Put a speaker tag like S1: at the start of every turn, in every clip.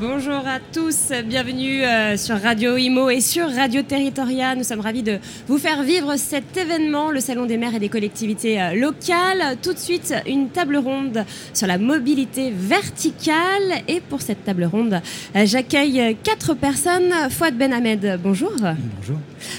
S1: Bonjour à tous, bienvenue euh, sur Radio Imo et sur Radio Territoria. Nous sommes ravis de vous faire vivre cet événement, le Salon des maires et des collectivités euh, locales. Tout de suite, une table ronde sur la mobilité verticale. Et pour cette table ronde, euh, j'accueille quatre personnes. Fouad Ben Ahmed, bonjour.
S2: Bonjour.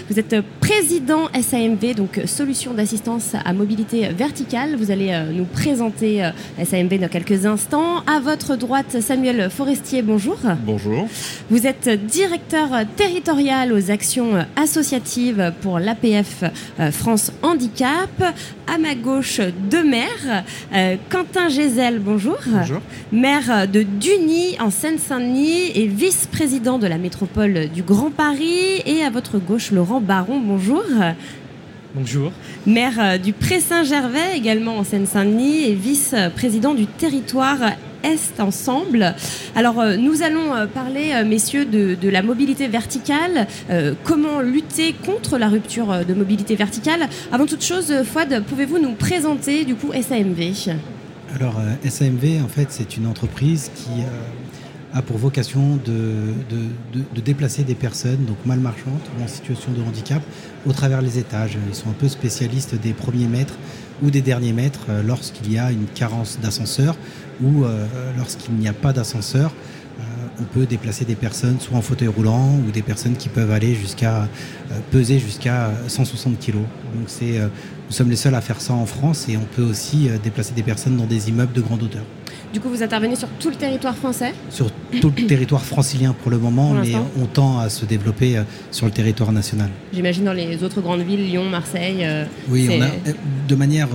S1: Vous êtes président SAMV, donc Solution d'assistance à mobilité verticale. Vous allez nous présenter SAMV dans quelques instants. À votre droite, Samuel Forestier, bonjour.
S3: Bonjour.
S1: Vous êtes directeur territorial aux actions associatives pour l'APF euh, France Handicap. À ma gauche, deux maires. Euh, Quentin Gézel, bonjour.
S3: Bonjour.
S1: Maire de Duny en Seine-Saint-Denis et vice-président de la métropole du Grand Paris. Et à votre gauche, Laurent Baron, bonjour.
S4: Bonjour.
S1: Maire du Pré-Saint-Gervais, également en Seine-Saint-Denis, et vice-président du territoire ensemble. Alors, euh, nous allons euh, parler, euh, messieurs, de, la mobilité verticale. comment lutter contre la rupture de mobilité verticale Avant toute chose, Fouad, pouvez-vous nous présenter du coup SAMV
S2: Alors, SAMV, en fait, c'est une entreprise qui a pour vocation de, de, déplacer des personnes, donc mal marchandes ou en situation de handicap, au travers les étages. Ils sont un peu spécialistes des premiers mètres ou des derniers mètres lorsqu'il y a une carence d'ascenseur ou euh, lorsqu'il n'y a pas d'ascenseur, euh, on peut déplacer des personnes soit en fauteuil roulant ou des personnes qui peuvent aller jusqu'à euh, peser jusqu'à 160 kg. Donc nous sommes les seuls à faire ça en France et on peut aussi déplacer des personnes dans des immeubles de grande hauteur.
S1: Du coup, vous intervenez sur tout le territoire français
S2: Sur tout le territoire francilien pour le moment, mais on tend à se développer sur le territoire national.
S1: J'imagine dans les autres grandes villes, Lyon, Marseille.
S2: oui, on a, de manière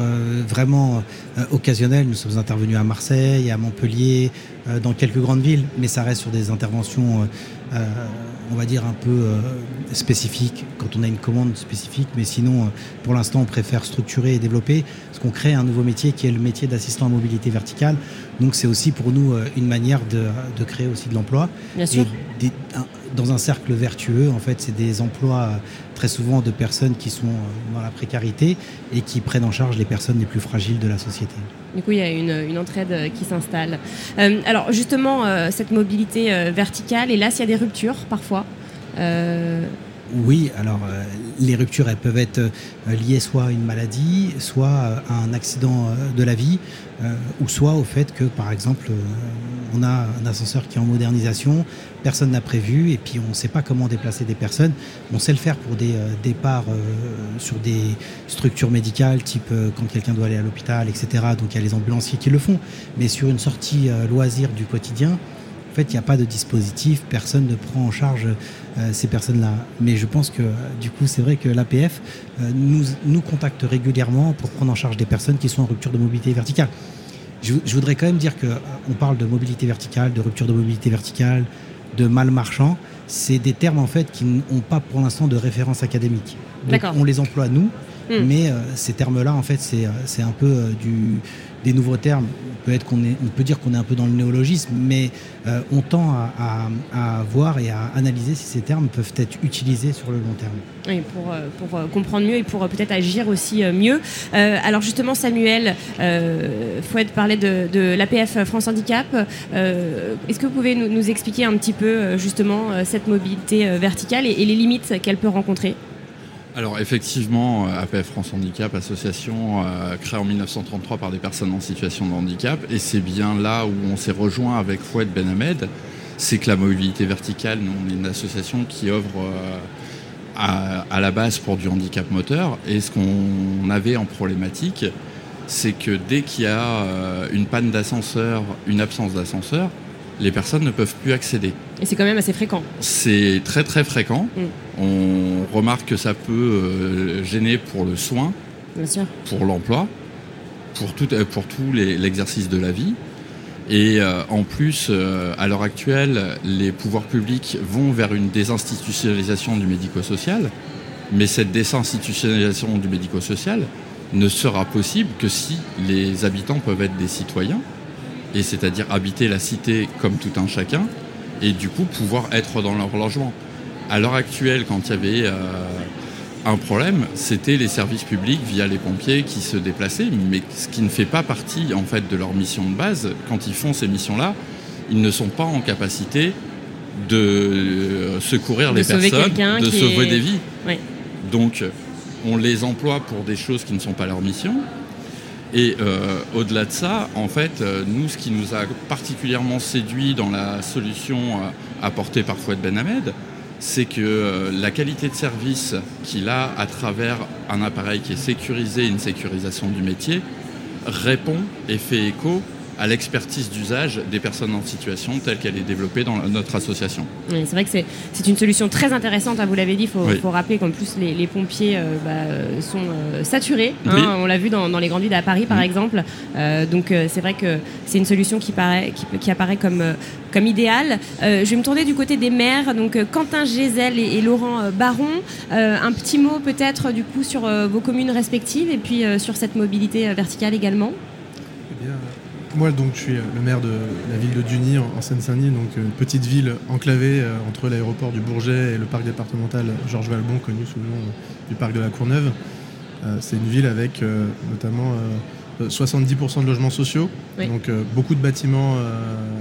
S2: vraiment occasionnelle, nous sommes intervenus à Marseille, à Montpellier, dans quelques grandes villes, mais ça reste sur des interventions on va dire, un peu euh, spécifique, quand on a une commande spécifique. Mais sinon, euh, pour l'instant, on préfère structurer et développer, parce qu'on crée un nouveau métier qui est le métier d'assistant à mobilité verticale. Donc c'est aussi pour nous euh, une manière de, créer aussi de l'emploi.
S1: Bien sûr.
S2: dans un cercle vertueux, en fait, c'est des emplois très souvent de personnes qui sont dans la précarité et qui prennent en charge les personnes les plus fragiles de la société.
S1: Du coup, il y a une, entraide euh, qui s'installe. Euh, alors justement, euh, cette mobilité verticale, et là, s'il y a des ruptures parfois
S2: oui, alors les ruptures, elles peuvent être liées soit à une maladie, soit à un accident de la vie, ou soit au fait que, par exemple, on a un ascenseur qui est en modernisation, personne n'a prévu, et puis on ne sait pas comment déplacer des personnes. On sait le faire pour des euh, départs euh, sur des structures médicales, type euh, quand quelqu'un doit aller à l'hôpital, etc. Donc il y a les ambulanciers qui le font. Mais sur une sortie loisir du quotidien, en fait, il n'y a pas de dispositif, personne ne prend en charge ces personnes-là. Mais je pense que, du coup, c'est vrai que l'APF nous, nous contacte régulièrement pour prendre en charge des personnes qui sont en rupture de mobilité verticale. Je, voudrais quand même dire qu'on parle de mobilité verticale, de rupture de mobilité verticale, de mal marchand. C'est des termes en fait qui n'ont pas pour l'instant de référence académique. on les emploie nous, hmm. mais euh, ces termes-là en fait c'est euh, un peu euh, du, des nouveaux termes. On peut, être qu'on est, on peut dire qu'on est un peu dans le néologisme, mais euh, on tend à, voir et à analyser si ces termes peuvent être utilisés sur le long terme.
S1: Oui, pour, euh, euh, comprendre mieux et pour peut-être agir aussi mieux. alors justement, Samuel, Fouad parlait de, de l'APF France Handicap. Est-ce que vous pouvez nous, expliquer un petit peu justement cette mobilité verticale et les limites qu'elle peut rencontrer?
S3: Alors effectivement, euh, APF France Handicap, association euh, créée en 1933 par des personnes en situation de handicap, et c'est bien là où on s'est rejoint avec Fouet Ben Ahmed, c'est que la mobilité verticale, nous on est une association qui œuvre euh, à, la base pour du handicap moteur, et ce qu'on avait en problématique, c'est que dès qu'il y a une panne d'ascenseur, une absence d'ascenseur, les personnes ne peuvent plus accéder.
S1: Et c'est quand même assez fréquent.
S3: C'est très très fréquent. Mm. On remarque que ça peut euh, gêner pour le soin, pour l'emploi, pour tout, euh, pour tout l'exercice de la vie. Et euh, en plus, à l'heure actuelle, les pouvoirs publics vont vers une désinstitutionnalisation du médico-social. Mais cette désinstitutionnalisation du médico-social ne sera possible que si les habitants peuvent être des citoyens et c'est-à-dire habiter la cité comme tout un chacun, et du coup pouvoir être dans leur logement. À l'heure actuelle, quand il y avait euh, un problème, c'était les services publics via les pompiers qui se déplaçaient, mais ce qui ne fait pas partie en fait de leur mission de base. Quand ils font ces missions-là, ils ne sont pas en capacité de secourir les personnes, de sauver des vies. Donc, on les emploie pour des choses qui ne sont pas leur mission. Et euh, au-delà de ça, en fait, euh, nous, ce qui nous a particulièrement séduit dans la solution euh, apportée par Fouad Ben Hamed, c'est que la qualité de service qu'il a à travers un appareil qui est sécurisé, une sécurisation du métier, répond et fait écho à l'expertise d'usage des personnes en situation telle qu'elle est développée dans notre association.
S1: c'est vrai que c'est une solution très intéressante, hein, vous l'avez dit, il faut, rappeler qu'en plus les, pompiers euh, bah, sont euh, saturés, hein, on l'a vu dans, les grandes villes à Paris par exemple, euh, donc c'est vrai que c'est une solution qui, paraît, qui, apparaît comme, comme idéale. je vais me tourner du côté des maires, donc Quentin Gézel et, Laurent Baron, un petit mot peut-être du coup sur vos communes respectives et puis sur cette mobilité verticale également.
S5: Moi, donc, je suis le maire de la ville de Duny, en Seine-Saint-Denis, donc une petite ville enclavée euh, entre l'aéroport du Bourget et le parc départemental Georges Valbon, connu sous le nom du parc de la Courneuve. Euh, c'est une ville avec euh, notamment 70% de logements sociaux, donc beaucoup de bâtiments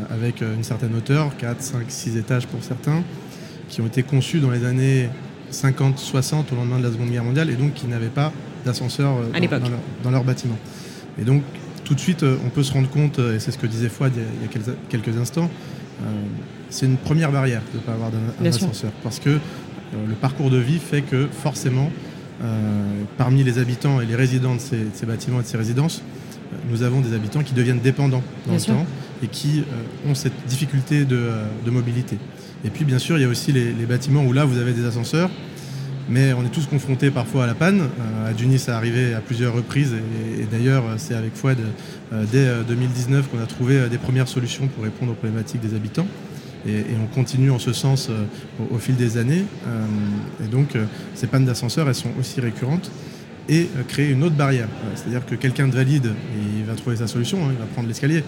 S5: avec une certaine hauteur, 4, 5, 6 étages pour certains, qui ont été conçus dans les années 50-60 au lendemain de la Seconde Guerre mondiale et donc qui n'avaient pas d'ascenseur dans, dans, leur, bâtiment. Et donc tout de suite, euh, on peut se rendre compte, euh, et c'est ce que disait Fouad il y a, quelques instants, euh, c'est une première barrière de ne pas avoir un ascenseur. Parce que le parcours de vie fait que forcément, parmi les habitants et les résidents de ces, bâtiments et de ces résidences, nous avons des habitants qui deviennent dépendants dans le temps et qui ont cette difficulté de, mobilité. Et puis bien sûr, il y a aussi les, bâtiments où là, vous avez des ascenseurs, mais on est tous confrontés parfois à la panne. Euh, à Dunis, ça arrivé à plusieurs reprises. Et, d'ailleurs, c'est avec Fouad, euh, dès 2019, euh, qu'on a trouvé des premières solutions pour répondre aux problématiques des habitants. Et, on continue en ce sens au, fil des années. et donc, ces pannes d'ascenseur, elles sont aussi récurrentes et créer une autre barrière. C'est-à-dire que quelqu'un de valide, il va trouver sa solution, hein, il va prendre l'escalier.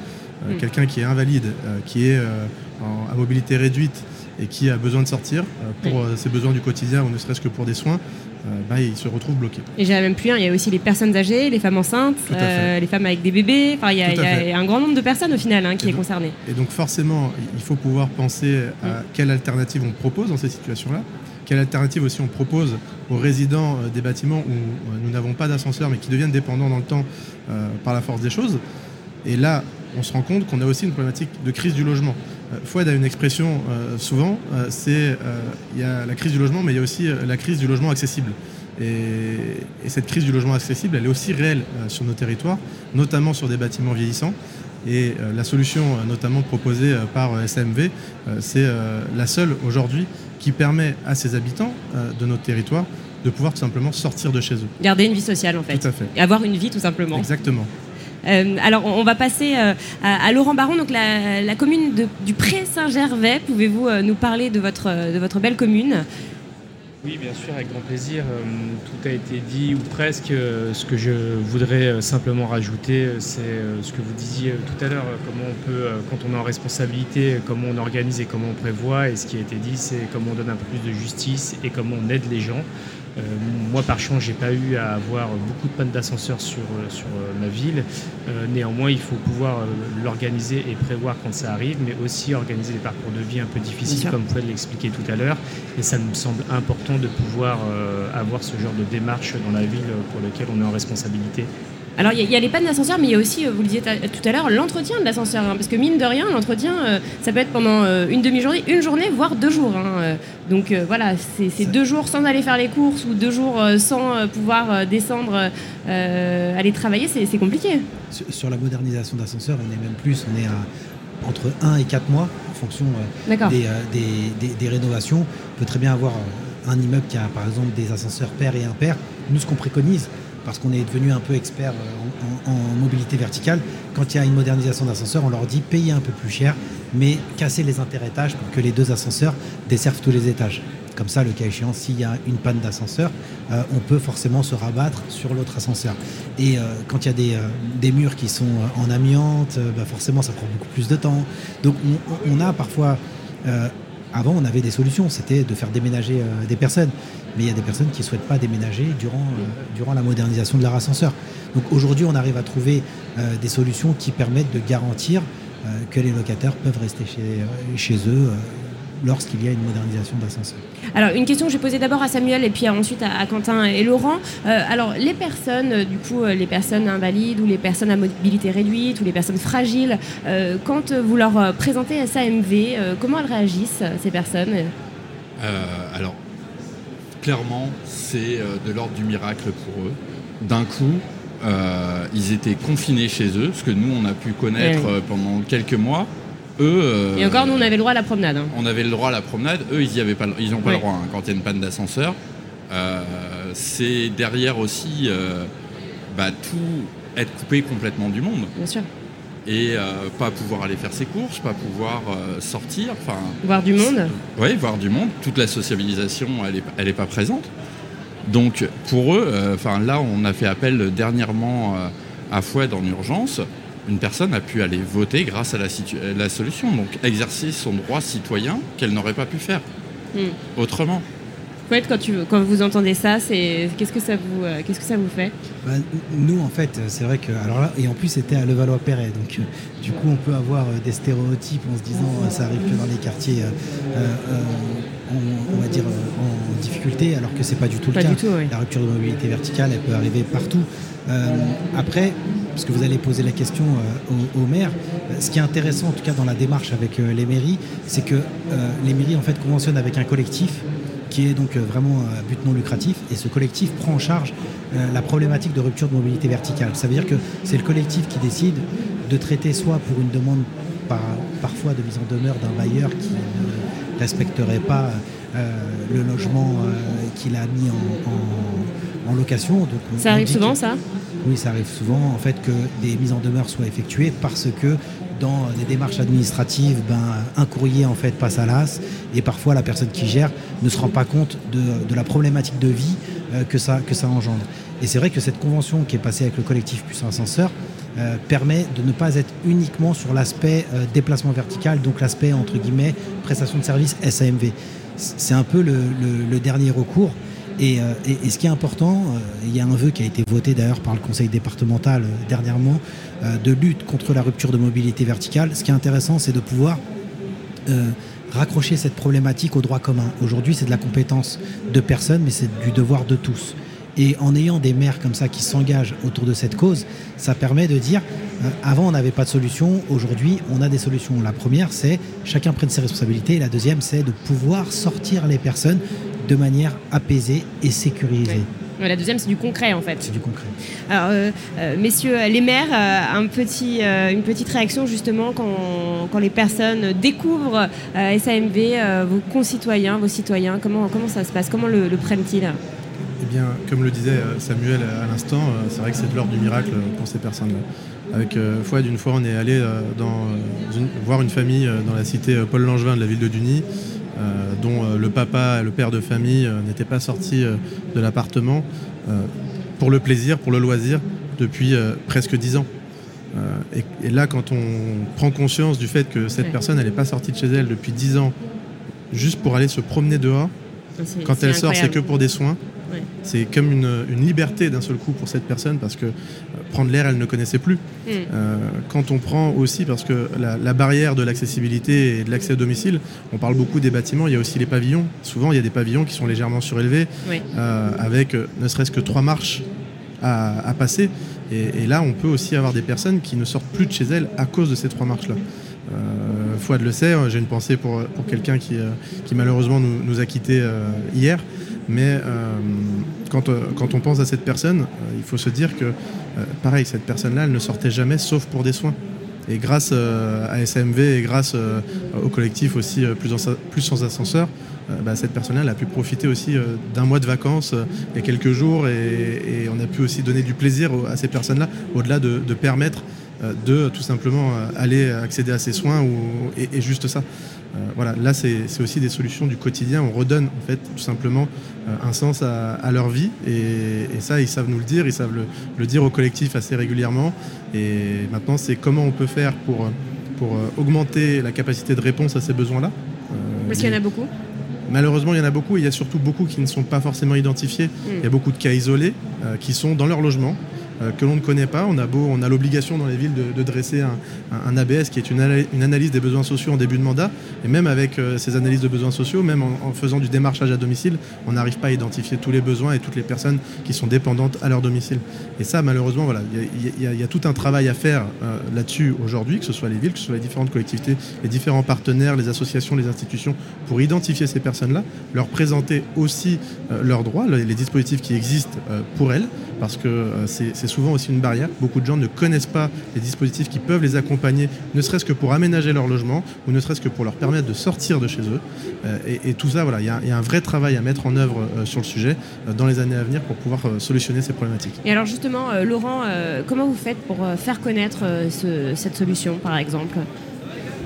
S5: Mm. Quelqu'un qui est invalide, qui est à mobilité réduite, et qui a besoin de sortir euh, pour euh, ses besoins du quotidien ou ne serait-ce que pour des soins, euh, bah, il se retrouve bloqué.
S1: Et j'ai même plus un, il y a aussi les personnes âgées, les femmes enceintes, les femmes avec des bébés, enfin, il y, a, un grand nombre de personnes au final hein, qui est concerné.
S5: Et donc forcément, il faut pouvoir penser à quelle alternative on propose dans ces situations-là, quelle alternative aussi on propose aux résidents des bâtiments où nous n'avons pas d'ascenseur mais qui deviennent dépendants dans le temps par la force des choses. Et là, on se rend compte qu'on a aussi une problématique de crise du logement. Euh, Fouad a une expression euh, souvent, euh, c'est il y a la crise du logement, mais il y a aussi la crise du logement accessible. Et, cette crise du logement accessible, elle est aussi réelle sur nos territoires, notamment sur des bâtiments vieillissants. Et la solution, notamment proposée par SMV, c'est la seule aujourd'hui qui permet à ces habitants de notre territoire de pouvoir tout simplement sortir de chez eux.
S1: Garder une vie sociale en fait.
S5: Tout à fait.
S1: Et avoir une vie tout simplement.
S5: Exactement.
S1: Euh, alors, on va passer euh, à, Laurent Baron, donc la, commune du Pré-Saint-Gervais. Pouvez-vous euh, nous parler de votre, de votre belle commune?
S4: Oui, bien sûr, avec grand plaisir. Tout a été dit ou presque. Ce que je voudrais simplement rajouter, c'est ce que vous disiez tout à l'heure, comment on peut, quand on est en responsabilité, comment on organise et comment on prévoit. Et ce qui a été dit, c'est comment on donne un peu plus de justice et comment on aide les gens. Euh, moi, par chance, j'ai pas eu à avoir beaucoup de pannes d'ascenseur sur, euh, sur euh, ma ville. néanmoins, il faut pouvoir l'organiser et prévoir quand ça arrive, mais aussi organiser des parcours de vie un peu difficiles, comme vous pouvez l'expliquer tout à l'heure. Et ça me semble important de pouvoir avoir ce genre de démarche dans la ville pour laquelle on est en responsabilité.
S1: Alors, il y, a les pannes d'ascenseur, mais il y a aussi, vous le disiez tout à l'heure, l'entretien de l'ascenseur. Hein, parce que, mine de rien, l'entretien, euh, ça peut être pendant euh, une demi-journée, une journée, voire deux jours. Hein, euh. donc, voilà, c'est deux jours sans aller faire les courses ou deux jours sans pouvoir descendre, aller travailler, c'est compliqué.
S2: Sur, la modernisation d'ascenseur, on est même plus, on est à entre 1 et 4 mois en fonction des, rénovations. On peut très bien avoir un immeuble qui a, par exemple, des ascenseurs pairs et impairs. Nous, ce qu'on préconise, parce qu'on est devenu un peu expert euh, en, mobilité verticale. Quand il y a une modernisation d'ascenseur, on leur dit payer un peu plus cher, mais casser les interétages pour que les deux ascenseurs desservent tous les étages. Comme ça, le cas échéant, s'il y a une panne d'ascenseur, euh, on peut forcément se rabattre sur l'autre ascenseur. Et euh, quand il y a des, murs qui sont en amiante, bah, forcément, ça prend beaucoup plus de temps. Donc, on, a parfois avant, on avait des solutions, c'était de faire déménager des personnes mais il y a des personnes qui ne souhaitent pas déménager durant, euh, durant la modernisation de leur ascenseur. Donc aujourd'hui, on arrive à trouver euh, des solutions qui permettent de garantir que les locataires peuvent rester chez eux lorsqu'il y a une modernisation d'ascenseur.
S1: Alors, une question que je vais poser d'abord à Samuel et puis ensuite à, Quentin et Laurent. Euh, alors, les personnes, euh, du coup, euh, les personnes invalides ou les personnes à mobilité réduite ou les personnes fragiles, quand vous leur présentez SAMV, comment elles réagissent, ces personnes?
S3: Alors, clairement, c'est de l'ordre du miracle pour eux. D'un coup, ils étaient confinés chez eux, ce que nous, on a pu connaître pendant quelques mois.
S1: Euh, Et encore, nous, on avait le droit à la promenade. Hein.
S3: On avait le droit à la promenade. Eux, ils n'ont pas, ils pas le droit hein, quand il y a une panne d'ascenseur. Euh, c'est derrière aussi euh, bah, tout être coupé complètement du monde.
S1: Bien sûr.
S3: Et pas pouvoir aller faire ses courses, pas pouvoir sortir.
S1: Voir du monde
S3: Oui, voir du monde. Toute la sociabilisation, elle n'est elle est pas présente. Donc pour eux, enfin là, on a fait appel dernièrement à Foued en urgence une personne a pu aller voter grâce à la, solution, donc exercer son droit citoyen qu'elle n'aurait pas pu faire hmm. autrement.
S1: Quand, tu, quand vous entendez ça, qu'est-ce que ça vous euh, qu'est-ce que ça vous fait?
S2: Bah, Nous, en fait, c'est vrai que alors là, et en plus c'était à Levallois-Perret, donc euh, du coup on peut avoir euh, des stéréotypes en se disant ça arrive que dans les quartiers, on, va dire en difficulté, alors que c'est pas du tout le cas. La rupture de mobilité verticale, elle peut arriver partout. après, parce que vous allez poser la question euh, au, maire. Ce qui est intéressant, en tout cas dans la démarche avec euh, les mairies, c'est que euh, les mairies en fait conventionnent avec un collectif qui est donc vraiment à but non lucratif, et ce collectif prend en charge la problématique de rupture de mobilité verticale. Ça veut dire que c'est le collectif qui décide de traiter soit pour une demande parfois de mise en demeure d'un bailleur qui ne respecterait pas le logement qu'il a mis en, location.
S1: ça arrive souvent, ça?
S2: Oui, ça arrive souvent en fait que des mises en demeure soient effectuées parce que dans des démarches administratives, ben, un courrier en fait passe à l'as et parfois la personne qui gère ne se rend pas compte de, la problématique de vie euh, que, ça, que ça engendre. Et c'est vrai que cette convention qui est passée avec le collectif Puissant Ascenseur euh, permet de ne pas être uniquement sur l'aspect euh, déplacement vertical, donc l'aspect entre guillemets prestation de service SAMV. C'est un peu le dernier recours. Euh, et, ce qui est important, euh, il y a un vœu qui a été voté d'ailleurs par le conseil départemental euh, dernièrement, de lutte contre la rupture de mobilité verticale. Ce qui est intéressant, c'est de pouvoir raccrocher cette problématique au droit commun. Aujourd'hui, c'est de la compétence de personnes, mais c'est du devoir de tous. Et en ayant des maires comme ça qui s'engagent autour de cette cause, ça permet de dire, avant on n'avait pas de solution, aujourd'hui on a des solutions. La première, c'est chacun prenne ses responsabilités. La deuxième, c'est de pouvoir sortir les personnes de manière apaisée et sécurisée.
S1: La deuxième, c'est du concret en fait.
S2: C'est du concret.
S1: Alors, euh, euh, messieurs les maires, euh, un petit, une petite réaction justement quand, quand les personnes découvrent SAMV, vos concitoyens, vos citoyens, comment, comment ça se passe? Comment le, prennent-ils?
S5: Eh bien, comme le disait Samuel à l'instant, c'est vrai que c'est de l'ordre du miracle pour ces personnes-là. Avec Fouad, une fois, on est allé dans voir une famille dans la cité Paul Langevin de la ville de Duny. Euh, dont euh, le papa et le père de famille euh, n'étaient pas sortis de l'appartement pour le plaisir, pour le loisir, depuis presque dix ans. Et, là, quand on prend conscience du fait que cette personne, elle n'est pas sortie de chez elle depuis dix ans, juste pour aller se promener dehors, quand elle sort, c'est que pour des soins. C'est comme une, liberté d'un seul coup pour cette personne parce que prendre l'air, elle ne connaissait plus. Mm. Euh, quand on prend aussi, parce que la, barrière de l'accessibilité et de l'accès au domicile, on parle beaucoup des bâtiments, il y a aussi les pavillons. Souvent, il y a des pavillons qui sont légèrement surélevés, euh, avec ne serait-ce que trois marches à, passer. Et, là, on peut aussi avoir des personnes qui ne sortent plus de chez elles à cause de ces trois marches-là. Euh, Fouad le sait, j'ai une pensée pour, pour quelqu'un qui, qui malheureusement nous, nous a quittés hier. Mais euh, quand, euh, quand, on pense à cette personne, euh, il faut se dire que, pareil, cette personne-là, elle ne sortait jamais sauf pour des soins. Et grâce à SMV et grâce au collectif aussi plus, sans ascenseur, bah, cette personne-là a pu profiter aussi d'un mois de vacances il y a quelques jours et, on a pu aussi donner du plaisir à ces personnes-là, au-delà de, permettre de tout simplement aller accéder à ces soins ou, et, juste ça. Euh, voilà, là, c'est aussi des solutions du quotidien. On redonne, en fait, tout simplement euh, un sens à, leur vie. Et, ça, ils savent nous le dire, ils savent le, dire au collectif assez régulièrement. Et maintenant, c'est comment on peut faire pour, pour euh, augmenter la capacité de réponse à ces besoins-là.
S1: Parce qu'il y en a beaucoup
S5: Malheureusement, il y en a beaucoup. il y a surtout beaucoup qui ne sont pas forcément identifiés. Hmm. Il y a beaucoup de cas isolés qui sont dans leur logement, que l'on ne connaît pas. On a beau, on a l'obligation dans les villes de, dresser un, ABS qui est une, analyse des besoins sociaux en début de mandat. Et même avec ces analyses de besoins sociaux, même en, faisant du démarchage à domicile, on n'arrive pas à identifier tous les besoins et toutes les personnes qui sont dépendantes à leur domicile. Et ça, malheureusement, voilà, il y, a tout un travail à faire là-dessus aujourd'hui, que ce soit les villes, que ce soit les différentes collectivités, les différents partenaires, les associations, les institutions, pour identifier ces personnes-là, leur présenter aussi leurs droits, les dispositifs qui existent pour elles, parce que euh, c'est souvent aussi une barrière. Beaucoup de gens ne connaissent pas les dispositifs qui peuvent les accompagner, ne serait-ce que pour aménager leur logement ou ne serait-ce que pour leur permettre de sortir de chez eux. Euh, et, tout ça, voilà, il y, a un vrai travail à mettre en œuvre euh, sur le sujet dans les années à venir pour pouvoir solutionner ces problématiques.
S1: Et alors justement, Laurent, comment vous faites pour faire connaître cette solution, par exemple?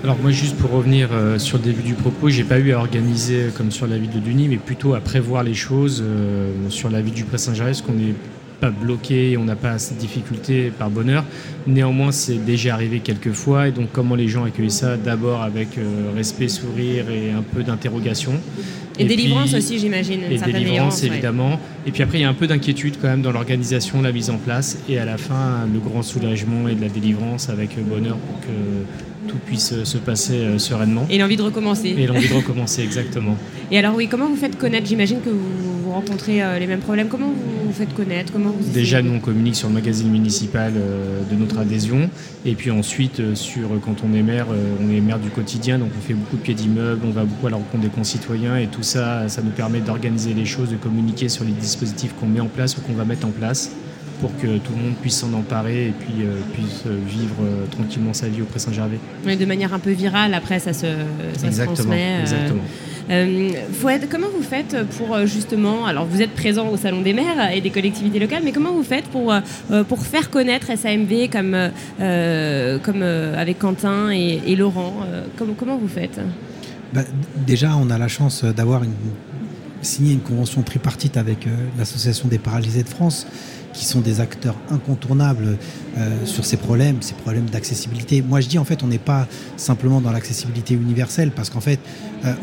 S4: Alors moi juste pour revenir sur le début du propos, j'ai pas eu à organiser comme sur la ville de Duny, mais plutôt à prévoir les choses sur la ville du Pré-Saint-Gervais, qu'on est pas bloqué, on n'a pas cette difficulté par bonheur. Néanmoins, c'est déjà arrivé quelques fois. Et donc, comment les gens accueillent ça? D'abord avec euh, respect, sourire et un peu d'interrogation.
S1: Et, délivrance aussi, j'imagine.
S4: Et délivrance, évidemment. Et puis après, il y a un peu d'inquiétude quand même dans l'organisation, la mise en place. Et à la fin, le grand soulagement et de la délivrance avec bonheur pour que tout puisse euh, se passer euh, sereinement.
S1: Et l'envie de recommencer.
S4: Et l'envie de recommencer, exactement.
S1: Et alors oui, comment vous faites connaître? J'imagine que vous, rencontrez euh, les mêmes problèmes. Comment vous faites connaître comment vous
S4: Déjà, nous, on communique sur le magazine municipal de notre adhésion. Et puis ensuite, sur quand on est maire, on est maire du quotidien, donc on fait beaucoup de pieds d'immeubles, on va beaucoup à la rencontre des concitoyens. Et tout ça, ça nous permet d'organiser les choses, de communiquer sur les dispositifs qu'on met en place ou qu'on va mettre en place pour que tout le monde puisse s'en emparer et puis euh, puisse euh, vivre euh, tranquillement sa vie auprès Saint-Gervais.
S1: de manière un peu virale, après ça se,
S4: ça transmet. Exactement.
S1: comment vous faites pour justement, alors vous êtes présent au Salon des maires et des collectivités locales, mais comment vous faites pour, pour faire connaître SAMV comme, comme avec Quentin et, Laurent comment, comment vous faites?
S2: Bah, Déjà, on a la chance d'avoir signé une convention tripartite avec l'Association des paralysés de France qui sont des acteurs incontournables euh, sur ces problèmes, ces problèmes d'accessibilité. Moi, je dis en fait, on n'est pas simplement dans l'accessibilité universelle, parce qu'en fait, euh,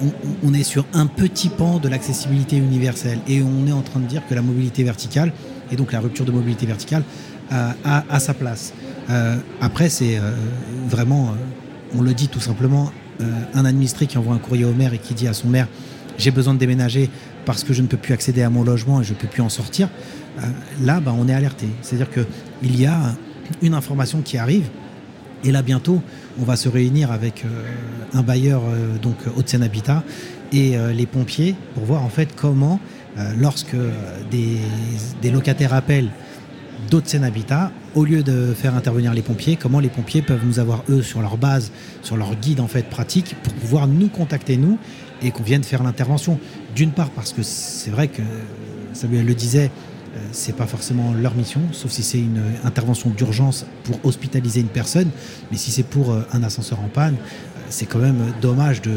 S2: on, est sur un petit pan de l'accessibilité universelle, et on est en train de dire que la mobilité verticale, et donc la rupture de mobilité verticale, a, sa place. Euh, après, c'est vraiment, on le dit tout simplement, un administré qui envoie un courrier au maire et qui dit à son maire, j'ai besoin de déménager parce que je ne peux plus accéder à mon logement et je ne peux plus en sortir. Euh, là, bah, on est alerté. C'est-à-dire qu'il y a une information qui arrive. Et là, bientôt, on va se réunir avec euh, un bailleur, euh, donc Haute-Seine Habitat, et les pompiers pour voir en fait comment, lorsque des, locataires appellent d'Haute-Seine Habitat, au lieu de faire intervenir les pompiers, comment les pompiers peuvent nous avoir eux sur leur base, sur leur guide en fait pratique, pour pouvoir nous contacter nous et qu'on vienne faire l'intervention. D'une part parce que c'est vrai que Samuel le disait, euh, c'est pas forcément leur mission, sauf si c'est une intervention d'urgence pour hospitaliser une personne. Mais si c'est pour euh, un ascenseur en panne, euh, c'est quand même dommage de,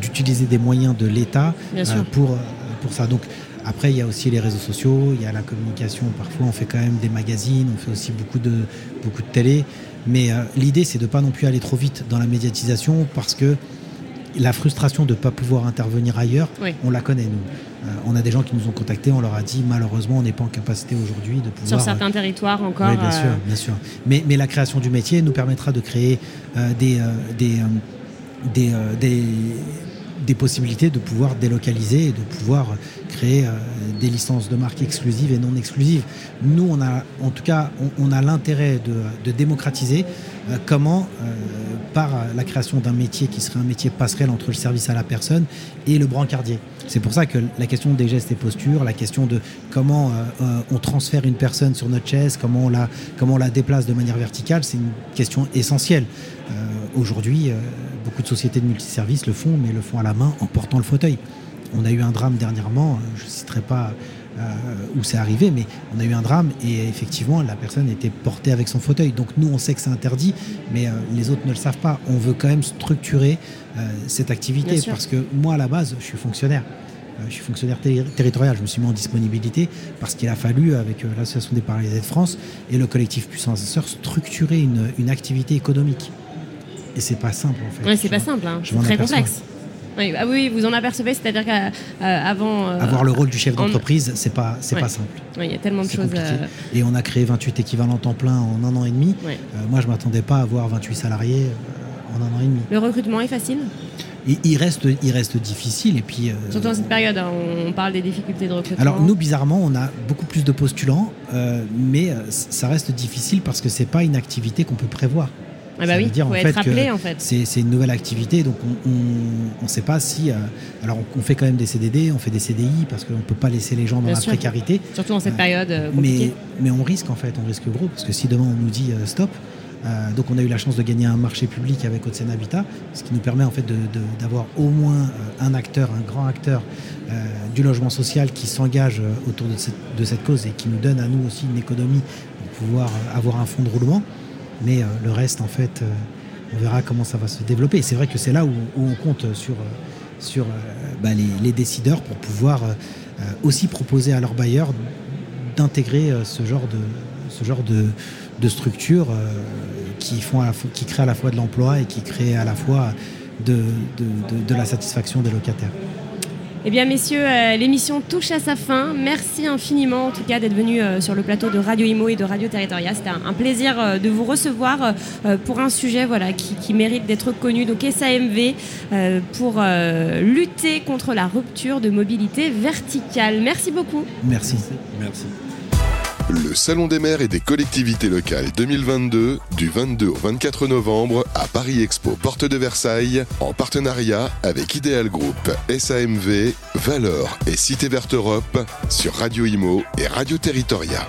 S2: d'utiliser des moyens de l'État pour, pour ça. Donc après, il y a aussi les réseaux sociaux, il y a la communication. Parfois, on fait quand même des magazines, on fait aussi beaucoup de, beaucoup de télé. Mais l'idée, c'est de ne pas non plus aller trop vite dans la médiatisation parce que la frustration de ne pas pouvoir intervenir ailleurs, on la connaît, nous. Euh, on a des gens qui nous ont contactés, on leur a dit malheureusement, on n'est pas en capacité aujourd'hui de pouvoir.
S1: Sur certains euh, territoires encore.
S2: Oui, bien sûr, euh, bien sûr. Mais, mais, la création du métier nous permettra de créer des, des, des, des, possibilités de pouvoir délocaliser et de pouvoir créer des licences de marque exclusives et non exclusives. Nous, on a, en tout cas, on, a l'intérêt de, de démocratiser comment par la création d'un métier qui serait un métier passerelle entre le service à la personne et le brancardier. C'est pour ça que la question des gestes et postures, la question de comment euh, euh, on transfère une personne sur notre chaise, comment on la, comment on la déplace de manière verticale, c'est une question essentielle. Euh, aujourd'hui, beaucoup de sociétés de multiservices le font, mais le font à la main en portant le fauteuil. On a eu un drame dernièrement, je ne citerai pas euh, où c'est arrivé, mais on a eu un drame et effectivement la personne était portée avec son fauteuil. Donc nous on sait que c'est interdit, mais euh, les autres ne le savent pas. On veut quand même structurer euh, cette activité parce que moi à la base je suis fonctionnaire. Je suis fonctionnaire territorial, je me suis mis en disponibilité parce qu'il a fallu, avec l'Association des paralysés de France et le collectif Puissance Sœurs, structurer une, une, activité économique. Et c'est pas simple en fait.
S1: Ouais, c'est pas simple, hein. c'est très complexe. Oui, bah oui, vous en apercevez, c'est-à-dire qu'avant.
S2: Avoir le rôle du chef d'entreprise, c'est pas, c'est pas simple.
S1: Oui, il y a tellement de choses.
S2: Et on a créé 28 équivalents temps plein en un an et demi. moi, je m'attendais pas à avoir 28 salariés en un an et demi.
S1: Le recrutement est facile?
S2: Il, reste, il reste difficile. Et puis, euh,
S1: Surtout dans cette période, hein, on parle des difficultés de recrutement.
S2: Alors nous, bizarrement, on a beaucoup plus de postulants, euh, mais euh, ça reste difficile parce que c'est pas une activité qu'on peut prévoir.
S1: Ah bah oui, il faut être appelé en fait.
S2: C'est une nouvelle activité, donc on ne sait pas si. alors on, fait quand même des CDD, on fait des CDI parce qu'on ne peut pas laisser les gens dans la précarité.
S1: Surtout dans cette période
S2: Mais, mais on risque en fait, on risque gros parce que si demain on nous dit stop, euh, donc on a eu la chance de gagner un marché public avec Haute-Seine Habitat, ce qui nous permet en fait d'avoir au moins euh, un acteur, un grand acteur euh, du logement social qui s'engage autour de cette, cause et qui nous donne à nous aussi une économie pour pouvoir avoir un fonds de roulement. Mais le reste, en fait, on verra comment ça va se développer. C'est vrai que c'est là où, on compte sur, sur bah, les, décideurs pour pouvoir aussi proposer à leurs bailleurs d'intégrer ce genre de, ce structures euh, qui, font créent à la fois de l'emploi et qui créent à la fois de, la satisfaction des locataires.
S1: Eh bien, messieurs, euh, l'émission touche à sa fin. Merci infiniment, en tout cas, d'être venu euh, sur le plateau de Radio Imo et de Radio Territoria. C'était un, plaisir de vous recevoir pour un sujet voilà, qui, qui mérite d'être connu. Donc, SAMV, pour lutter contre la rupture de mobilité verticale. Merci beaucoup.
S2: Merci.
S3: Merci.
S6: Le Salon des maires et des collectivités locales 2022 du 22 au 24 novembre à Paris Expo Porte de Versailles en partenariat avec Ideal Group, SAMV, Valor et Cité Verte Europe sur Radio Imo et Radio Territoria.